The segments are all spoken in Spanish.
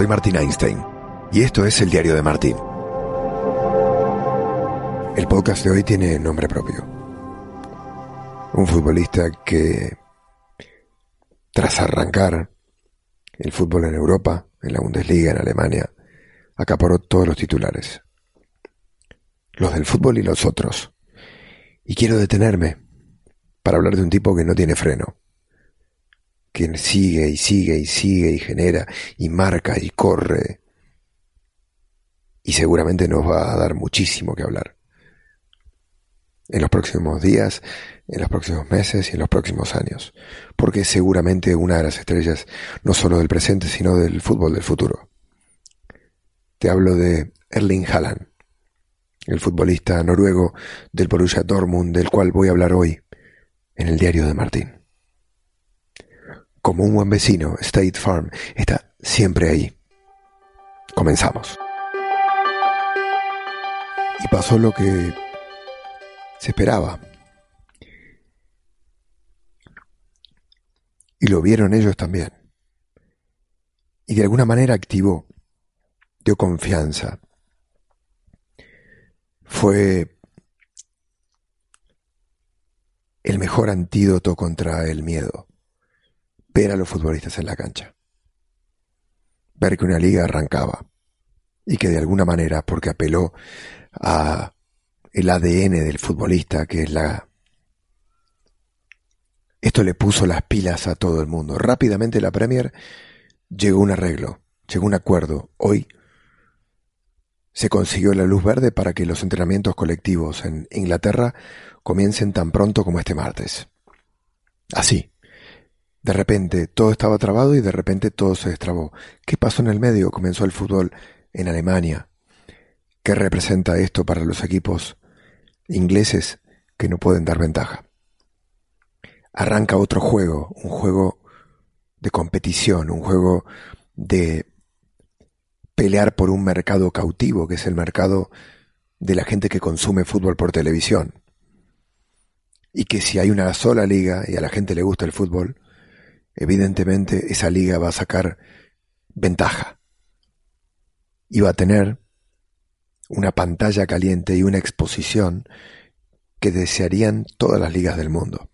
soy Martín Einstein y esto es el diario de Martín. El podcast de hoy tiene nombre propio. Un futbolista que, tras arrancar el fútbol en Europa, en la Bundesliga, en Alemania, acaparó todos los titulares. Los del fútbol y los otros. Y quiero detenerme para hablar de un tipo que no tiene freno que sigue y sigue y sigue y genera y marca y corre. Y seguramente nos va a dar muchísimo que hablar. En los próximos días, en los próximos meses y en los próximos años. Porque seguramente una de las estrellas no solo del presente, sino del fútbol del futuro. Te hablo de Erling Haaland, el futbolista noruego del Borussia Dortmund, del cual voy a hablar hoy en el diario de Martín como un buen vecino, State Farm está siempre ahí. Comenzamos. Y pasó lo que se esperaba. Y lo vieron ellos también. Y de alguna manera activó, dio confianza. Fue el mejor antídoto contra el miedo ver a los futbolistas en la cancha. Ver que una liga arrancaba y que de alguna manera, porque apeló a el ADN del futbolista, que es la... Esto le puso las pilas a todo el mundo. Rápidamente la Premier llegó un arreglo, llegó un acuerdo. Hoy se consiguió la luz verde para que los entrenamientos colectivos en Inglaterra comiencen tan pronto como este martes. Así, de repente todo estaba trabado y de repente todo se destrabó. ¿Qué pasó en el medio? Comenzó el fútbol en Alemania. ¿Qué representa esto para los equipos ingleses que no pueden dar ventaja? Arranca otro juego, un juego de competición, un juego de pelear por un mercado cautivo, que es el mercado de la gente que consume fútbol por televisión. Y que si hay una sola liga y a la gente le gusta el fútbol, evidentemente esa liga va a sacar ventaja y va a tener una pantalla caliente y una exposición que desearían todas las ligas del mundo.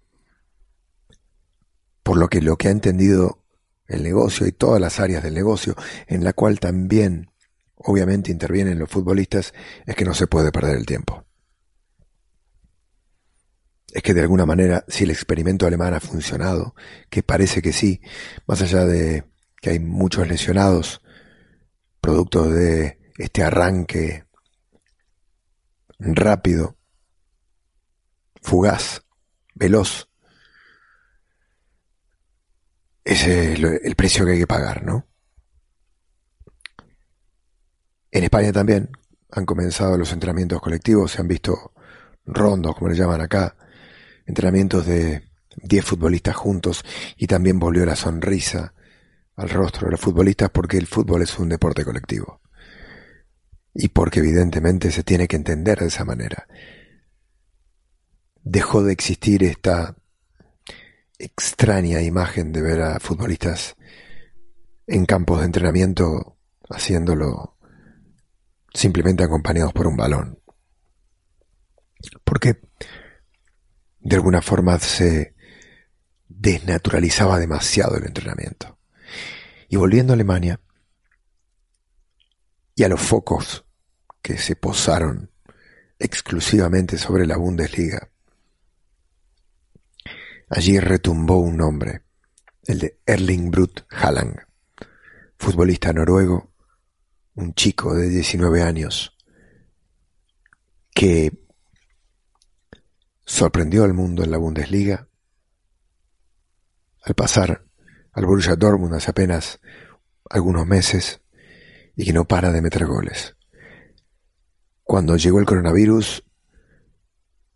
Por lo que lo que ha entendido el negocio y todas las áreas del negocio, en la cual también obviamente intervienen los futbolistas, es que no se puede perder el tiempo es que de alguna manera, si el experimento alemán ha funcionado, que parece que sí, más allá de que hay muchos lesionados, producto de este arranque rápido, fugaz, veloz, es el precio que hay que pagar, ¿no? En España también han comenzado los entrenamientos colectivos, se han visto rondos, como le llaman acá, entrenamientos de 10 futbolistas juntos y también volvió la sonrisa al rostro de los futbolistas porque el fútbol es un deporte colectivo. Y porque evidentemente se tiene que entender de esa manera. Dejó de existir esta extraña imagen de ver a futbolistas en campos de entrenamiento haciéndolo simplemente acompañados por un balón. Porque de alguna forma se desnaturalizaba demasiado el entrenamiento. Y volviendo a Alemania, y a los focos que se posaron exclusivamente sobre la Bundesliga, allí retumbó un nombre, el de Erling Brut Haaland, futbolista noruego, un chico de 19 años, que sorprendió al mundo en la Bundesliga al pasar al Borussia Dortmund hace apenas algunos meses y que no para de meter goles. Cuando llegó el coronavirus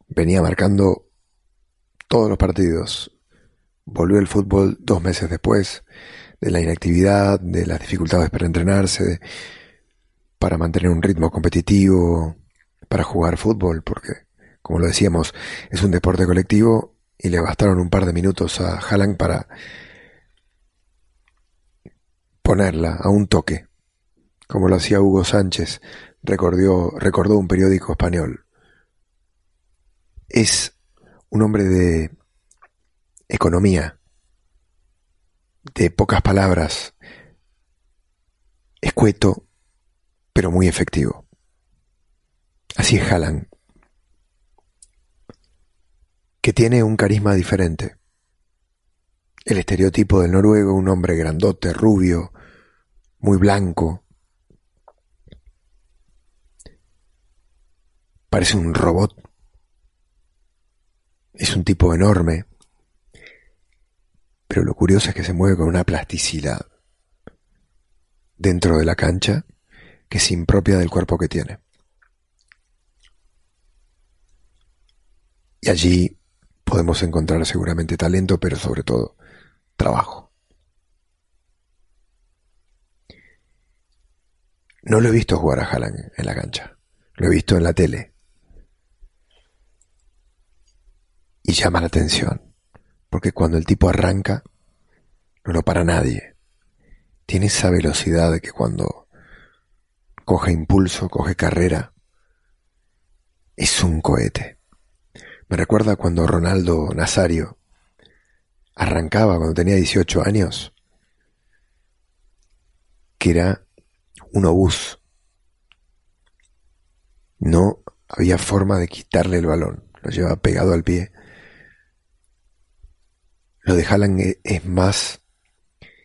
venía marcando todos los partidos. Volvió el fútbol dos meses después de la inactividad, de las dificultades para entrenarse, para mantener un ritmo competitivo, para jugar fútbol, porque como lo decíamos, es un deporte colectivo y le bastaron un par de minutos a Haaland para ponerla a un toque como lo hacía Hugo Sánchez, recordó, recordó un periódico español. Es un hombre de economía, de pocas palabras, escueto, pero muy efectivo. Así es Haaland, que tiene un carisma diferente. El estereotipo del noruego, un hombre grandote, rubio, muy blanco. Parece un robot. Es un tipo enorme. Pero lo curioso es que se mueve con una plasticidad dentro de la cancha que es impropia del cuerpo que tiene. Y allí podemos encontrar seguramente talento, pero sobre todo trabajo. No lo he visto jugar a Haaland en la cancha, lo he visto en la tele. Y llama la atención, porque cuando el tipo arranca, no lo para nadie. Tiene esa velocidad que cuando coge impulso, coge carrera, es un cohete. Me recuerda cuando Ronaldo Nazario arrancaba cuando tenía 18 años, que era un obús. No había forma de quitarle el balón, lo llevaba pegado al pie. Lo de e-, es más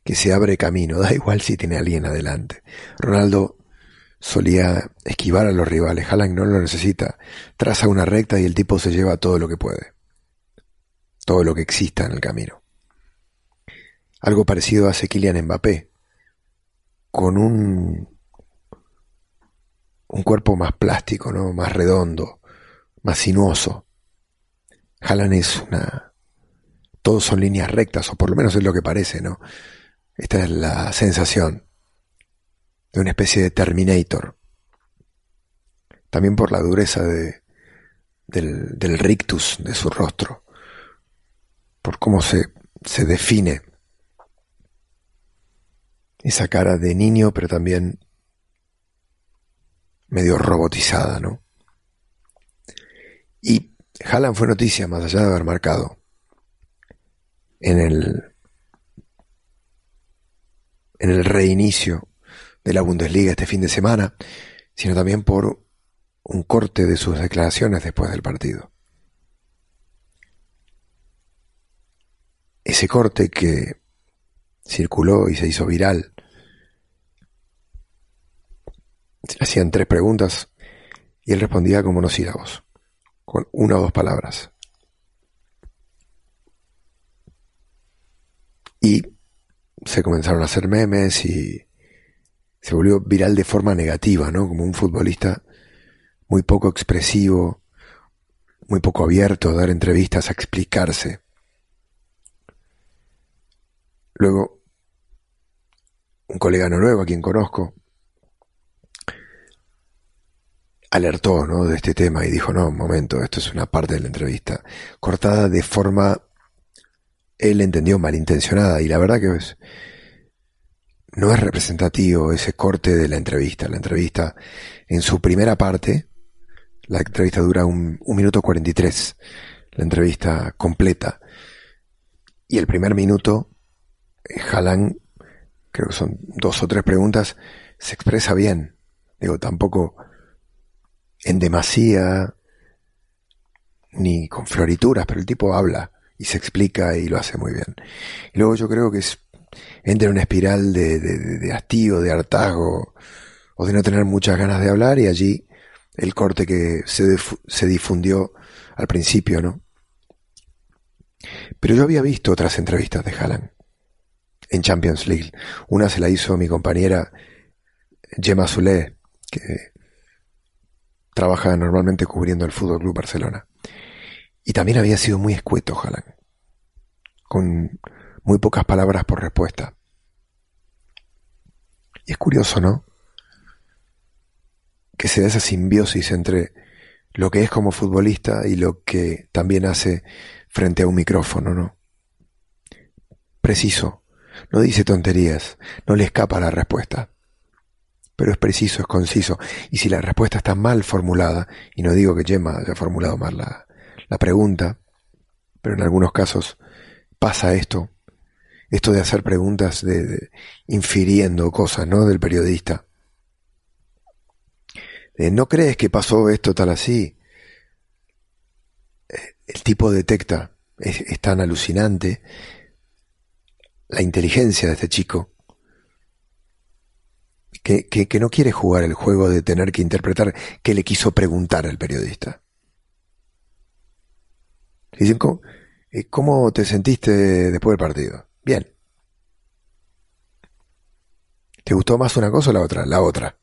que se abre camino, da igual si tiene alguien adelante. Ronaldo solía esquivar a los rivales, Haaland no lo necesita, traza una recta y el tipo se lleva todo lo que puede, todo lo que exista en el camino. Algo parecido hace Kylian Mbappé, con un, un cuerpo más plástico, ¿no? más redondo, más sinuoso. Haaland es una... Todos son líneas rectas, o por lo menos es lo que parece, ¿no? Esta es la sensación de una especie de Terminator. También por la dureza de, del, del rictus de su rostro, por cómo se, se define esa cara de niño, pero también medio robotizada, ¿no? Y Haaland fue noticia, más allá de haber marcado en el en el reinicio de la Bundesliga este fin de semana, sino también por un corte de sus declaraciones después del partido. Ese corte que circuló y se hizo viral hacían tres preguntas y él respondía con monosílabos, con una o dos palabras. Y se comenzaron a hacer memes y se volvió viral de forma negativa, ¿no? Como un futbolista muy poco expresivo, muy poco abierto a dar entrevistas, a explicarse. Luego, un colega noruego a quien conozco, alertó ¿no? de este tema y dijo, no, un momento, esto es una parte de la entrevista, cortada de forma, él entendió malintencionada y la verdad que es, no es representativo ese corte de la entrevista. La entrevista en su primera parte, la entrevista dura un, un minuto 43, la entrevista completa. Y el primer minuto, Jalan, creo que son dos o tres preguntas, se expresa bien. Digo, tampoco en demasía, ni con florituras, pero el tipo habla y se explica y lo hace muy bien. Y luego yo creo que es, entra en una espiral de, de, hastío, de hartazgo, o de no tener muchas ganas de hablar, y allí el corte que se, se difundió al principio, ¿no? Pero yo había visto otras entrevistas de Haaland en Champions League. Una se la hizo mi compañera Gemma Zulé, que trabaja normalmente cubriendo el Fútbol Club Barcelona. Y también había sido muy escueto Haaland, con muy pocas palabras por respuesta. Y es curioso, ¿no? Que se da esa simbiosis entre lo que es como futbolista y lo que también hace frente a un micrófono, ¿no? Preciso, no dice tonterías, no le escapa la respuesta. pero es preciso, es conciso. Y si la respuesta está mal formulada, y no digo que Gemma haya formulado mal la, la pregunta, pero en algunos casos pasa esto, esto de hacer preguntas de, infiriendo cosas, ¿no? Del periodista. ¿No crees que pasó esto tal así? Eh, el tipo detecta, es, tan alucinante la inteligencia de este chico que, que, no quiere jugar el juego de tener que interpretar qué le quiso preguntar al periodista. Dicen, eh, ¿cómo te sentiste después del partido? Bien. ¿Te gustó más una cosa o la otra? La otra.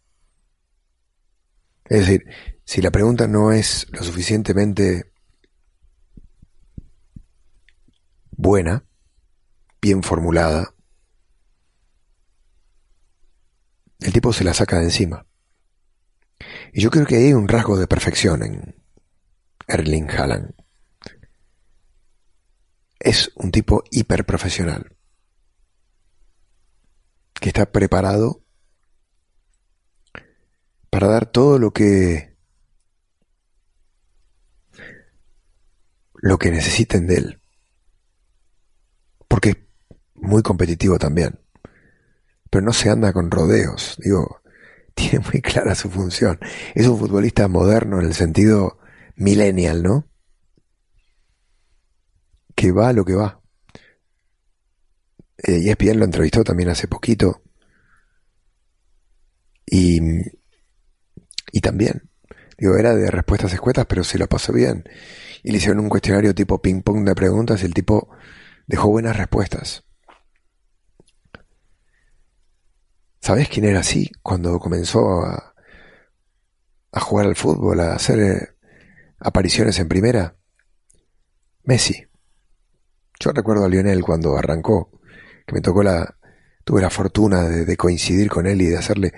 Es decir, si la pregunta no es lo suficientemente buena, bien formulada, el tipo se la saca de encima. Y yo creo que hay un rasgo de perfección en Erling Haaland. Es un tipo hiperprofesional que está preparado para dar todo lo que lo que necesiten de él. Porque es muy competitivo también. Pero no se anda con rodeos, digo, tiene muy clara su función. Es un futbolista moderno en el sentido millennial, ¿no? Que va lo que va. Eh, ESPN lo entrevistó también hace poquito. Y, y también, digo, era de respuestas escuetas, pero se lo pasó bien. Y le hicieron un cuestionario tipo ping-pong de preguntas y el tipo dejó buenas respuestas. ¿Sabes quién era así cuando comenzó a, a jugar al fútbol, a hacer eh, apariciones en primera? Messi. Yo recuerdo a Lionel cuando arrancó que me tocó la, tuve la fortuna de, coincidir con él y de hacerle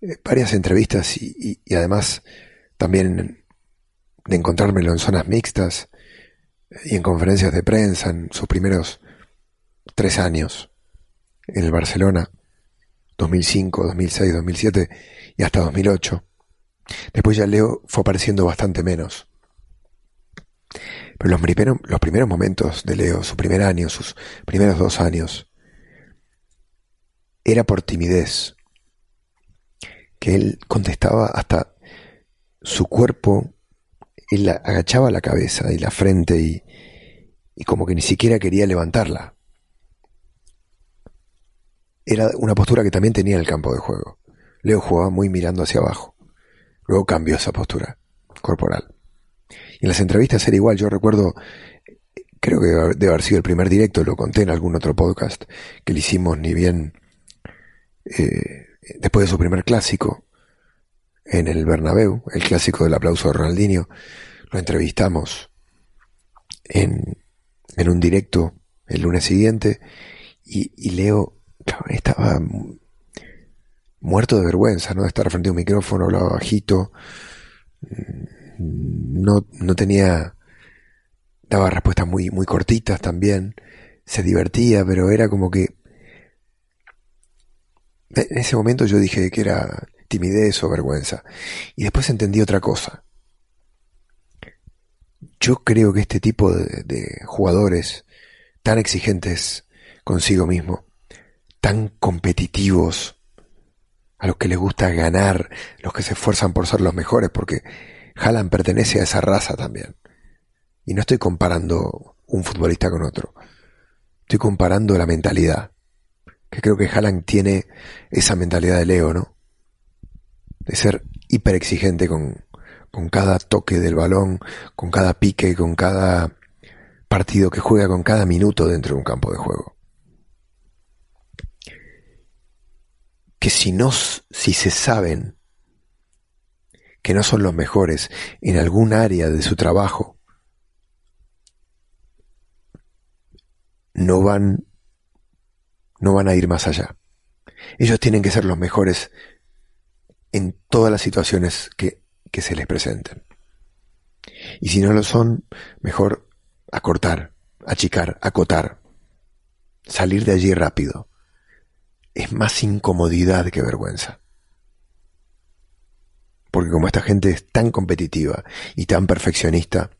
eh, varias entrevistas y, además también de encontrármelo en zonas mixtas y en conferencias de prensa en sus primeros tres años en el Barcelona, 2005, 2006, 2007 y hasta 2008. Después ya Leo fue apareciendo bastante menos. Pero los primeros, momentos de Leo, su primer año, sus primeros dos años, era por timidez. Que él contestaba hasta su cuerpo, él agachaba la cabeza y la frente y, y como que ni siquiera quería levantarla. Era una postura que también tenía en el campo de juego. Leo jugaba muy mirando hacia abajo. Luego cambió esa postura corporal. En las entrevistas era igual, yo recuerdo, creo que debe haber sido el primer directo, lo conté en algún otro podcast, que le hicimos ni bien eh, después de su primer clásico en el Bernabéu, el clásico del aplauso de Ronaldinho, lo entrevistamos en, en un directo el lunes siguiente y, y Leo estaba muerto de vergüenza, ¿no? De estar frente a un micrófono, hablaba bajito, no, no tenía, daba respuestas muy, muy cortitas también, se divertía, pero era como que, en ese momento yo dije que era timidez o vergüenza, y después entendí otra cosa. Yo creo que este tipo de, de jugadores tan exigentes consigo mismo, tan competitivos, a los que les gusta ganar, los que se esfuerzan por ser los mejores, porque Haaland pertenece a esa raza también. Y no estoy comparando un futbolista con otro. Estoy comparando la mentalidad. Que creo que Haaland tiene esa mentalidad de Leo, ¿no? De ser hiper exigente con, con cada toque del balón, con cada pique, con cada partido que juega, con cada minuto dentro de un campo de juego. Que si no, si se saben que no son los mejores en algún área de su trabajo, no van, no van a ir más allá. Ellos tienen que ser los mejores en todas las situaciones que, que se les presenten. Y si no lo son, mejor acortar, achicar, acotar, salir de allí rápido. Es más incomodidad que vergüenza. Como esta gente es tan competitiva y tan perfeccionista,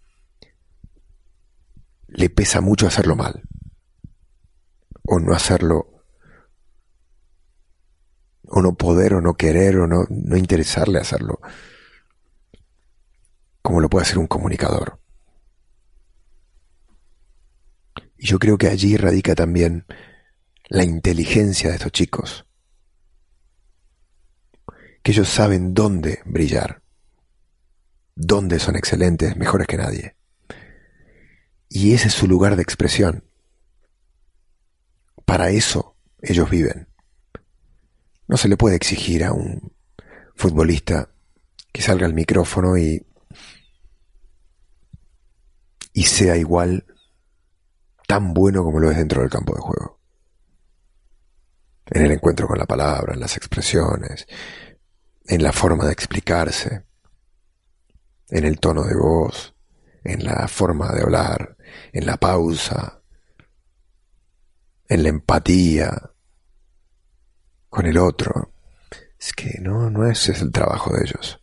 le pesa mucho hacerlo mal. O no hacerlo. O no poder, o no querer, o no, no interesarle hacerlo. Como lo puede hacer un comunicador. Y yo creo que allí radica también la inteligencia de estos chicos. Que ellos saben dónde brillar, dónde son excelentes, mejores que nadie. Y ese es su lugar de expresión. Para eso ellos viven. No se le puede exigir a un futbolista que salga al micrófono y, y sea igual tan bueno como lo es dentro del campo de juego. En el encuentro con la palabra, en las expresiones, en la forma de explicarse, en el tono de voz, en la forma de hablar, en la pausa, en la empatía con el otro. Es que no, no ese es el trabajo de ellos.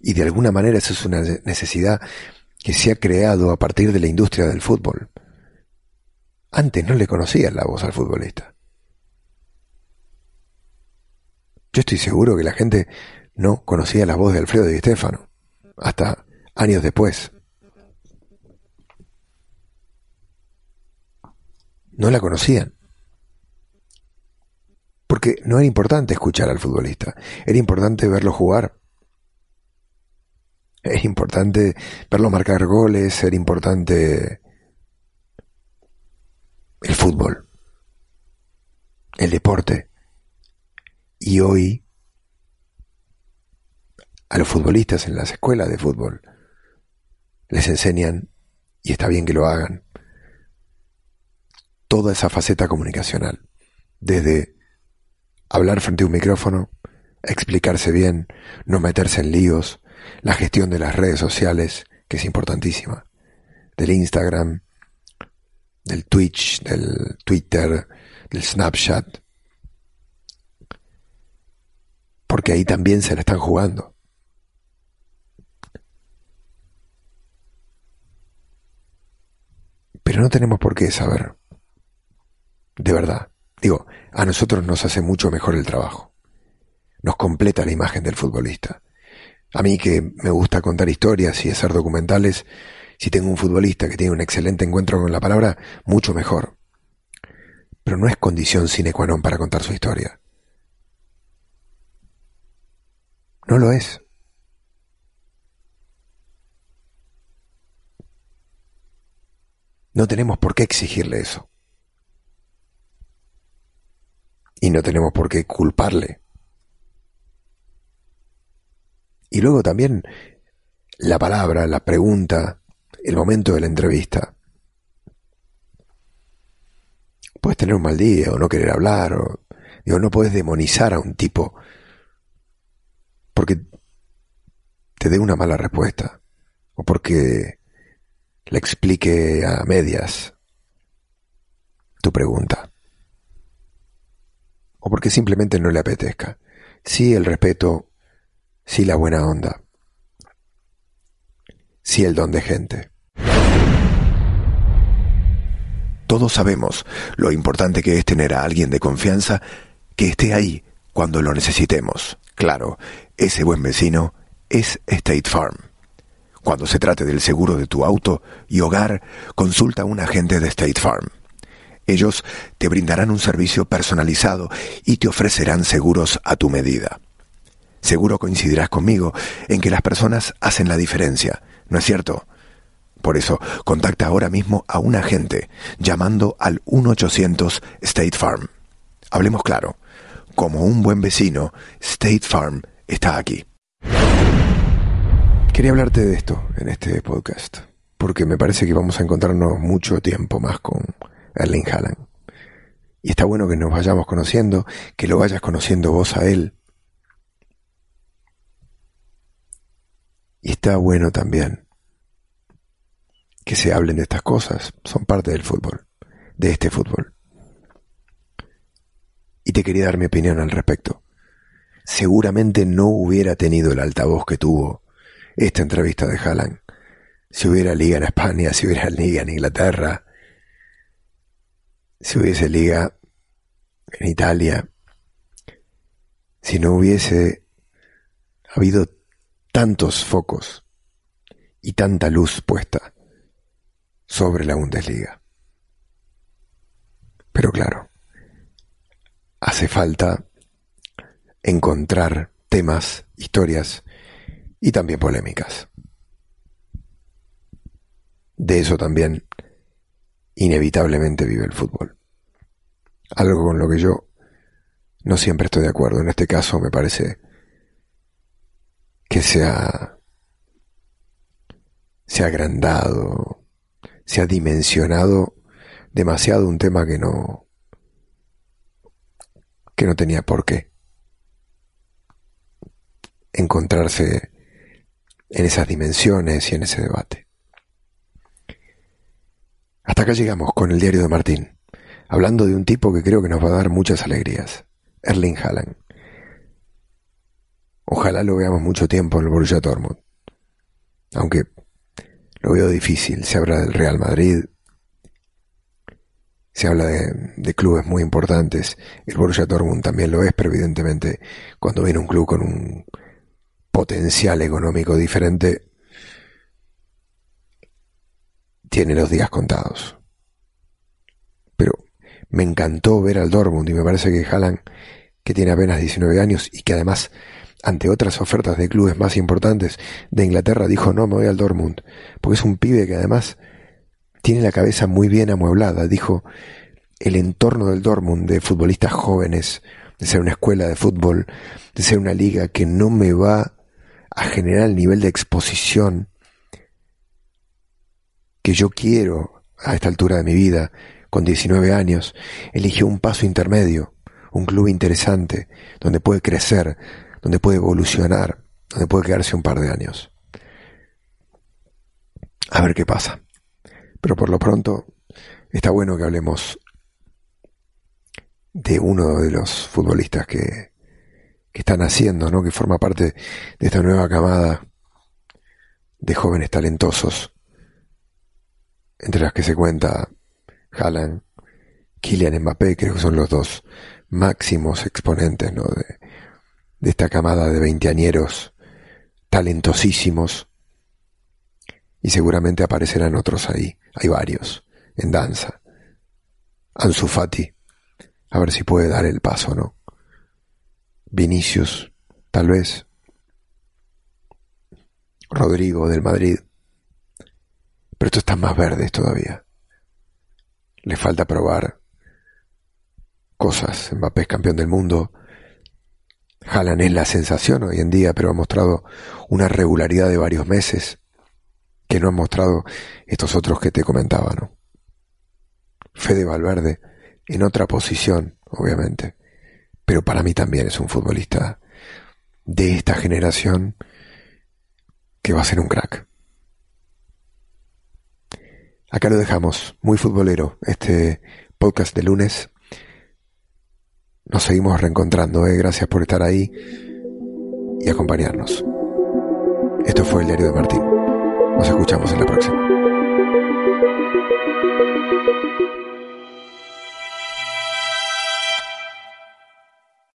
Y de alguna manera esa es una necesidad que se ha creado a partir de la industria del fútbol. Antes no le conocían la voz al futbolista. Yo estoy seguro que la gente no conocía la voz de Alfredo Di Stefano hasta años después. No la conocían. Porque no era importante escuchar al futbolista, era importante verlo jugar. Era importante verlo marcar goles, era importante el fútbol, el deporte. Y hoy a los futbolistas en las escuelas de fútbol les enseñan, y está bien que lo hagan, toda esa faceta comunicacional, desde hablar frente a un micrófono, explicarse bien, no meterse en líos, la gestión de las redes sociales, que es importantísima, del Instagram, del Twitch, del Twitter, del Snapchat, porque ahí también se la están jugando. Pero no tenemos por qué saber. De verdad. Digo, a nosotros nos hace mucho mejor el trabajo. Nos completa la imagen del futbolista. A mí que me gusta contar historias y hacer documentales, si tengo un futbolista que tiene un excelente encuentro con la palabra, mucho mejor. Pero no es condición sine qua non para contar su historia. No lo es. No tenemos por qué exigirle eso. Y no tenemos por qué culparle. Y luego también la palabra, la pregunta, el momento de la entrevista. Puedes tener un mal día o no querer hablar, o digo, no puedes demonizar a un tipo porque te dé una mala respuesta o porque le explique a medias tu pregunta o porque simplemente no le apetezca. Sí el respeto, sí la buena onda, sí el don de gente. Todos sabemos lo importante que es tener a alguien de confianza que esté ahí cuando lo necesitemos. Claro, ese buen vecino es State Farm. Cuando se trate del seguro de tu auto y hogar, consulta a un agente de State Farm. Ellos te brindarán un servicio personalizado y te ofrecerán seguros a tu medida. Seguro coincidirás conmigo en que las personas hacen la diferencia, ¿no es cierto? Por eso, contacta ahora mismo a un agente llamando al 1-800 State Farm. Hablemos claro, como un buen vecino, State Farm está aquí. Quería hablarte de esto en este podcast, porque me parece que vamos a encontrarnos mucho tiempo más con Erling Haaland. Y está bueno que nos vayamos conociendo, que lo vayas conociendo vos a él. Y está bueno también que se hablen de estas cosas, son parte del fútbol, de este fútbol. Y te quería dar mi opinión al respecto. seguramente no hubiera tenido el altavoz que tuvo esta entrevista de Haaland. Si hubiera liga en España, si hubiera liga en Inglaterra, si hubiese liga en Italia, si no hubiese habido tantos focos y tanta luz puesta sobre la Bundesliga. Pero claro, hace falta encontrar temas, historias y también polémicas. De eso también inevitablemente vive el fútbol. Algo con lo que yo no siempre estoy de acuerdo. En este caso me parece que se ha, se ha agrandado, se ha dimensionado demasiado un tema que no, que no tenía por qué encontrarse en esas dimensiones y en ese debate. Hasta acá llegamos con el diario de Martín, hablando de un tipo que creo que nos va a dar muchas alegrías, Erling Haaland. Ojalá lo veamos mucho tiempo en el Borussia Dortmund. Aunque lo veo difícil, se habla del Real Madrid, se habla de, clubes muy importantes, el Borussia Dortmund también lo es, pero evidentemente cuando viene un club con un potencial económico diferente, tiene los días contados. Pero me encantó ver al Dortmund y me parece que Haaland, que tiene apenas 19 años y que además ante otras ofertas de clubes más importantes de Inglaterra dijo no me voy al Dortmund, porque es un pibe que además tiene la cabeza muy bien amueblada, dijo el entorno del Dortmund de futbolistas jóvenes, de ser una escuela de fútbol, de ser una liga que no me va a generar el nivel de exposición que yo quiero a esta altura de mi vida, con 19 años, eligió un paso intermedio, un club interesante, donde puede crecer, donde puede evolucionar, donde puede quedarse un par de años. A ver qué pasa. Pero por lo pronto, está bueno que hablemos de uno de los futbolistas que, que están haciendo, ¿no? que forma parte de esta nueva camada de jóvenes talentosos, entre las que se cuenta Haaland, Kylian Mbappé, creo que son los dos máximos exponentes ¿no? de, de esta camada de veinteañeros talentosísimos, y seguramente aparecerán otros ahí, hay varios, en danza. Ansu Fati, a ver si puede dar el paso, ¿no? Vinicius, tal vez. Rodrigo del Madrid. Pero estos están más verdes todavía. Le falta probar cosas. Mbappé es campeón del mundo. Jalan es la sensación hoy en día, pero ha mostrado una regularidad de varios meses que no han mostrado estos otros que te comentaba, ¿no? Fede Valverde en otra posición, obviamente pero para mí también es un futbolista de esta generación que va a ser un crack. Acá lo dejamos, muy futbolero, este podcast de lunes. Nos seguimos reencontrando, ¿eh? gracias por estar ahí y acompañarnos. Esto fue el diario de Martín. Nos escuchamos en la próxima.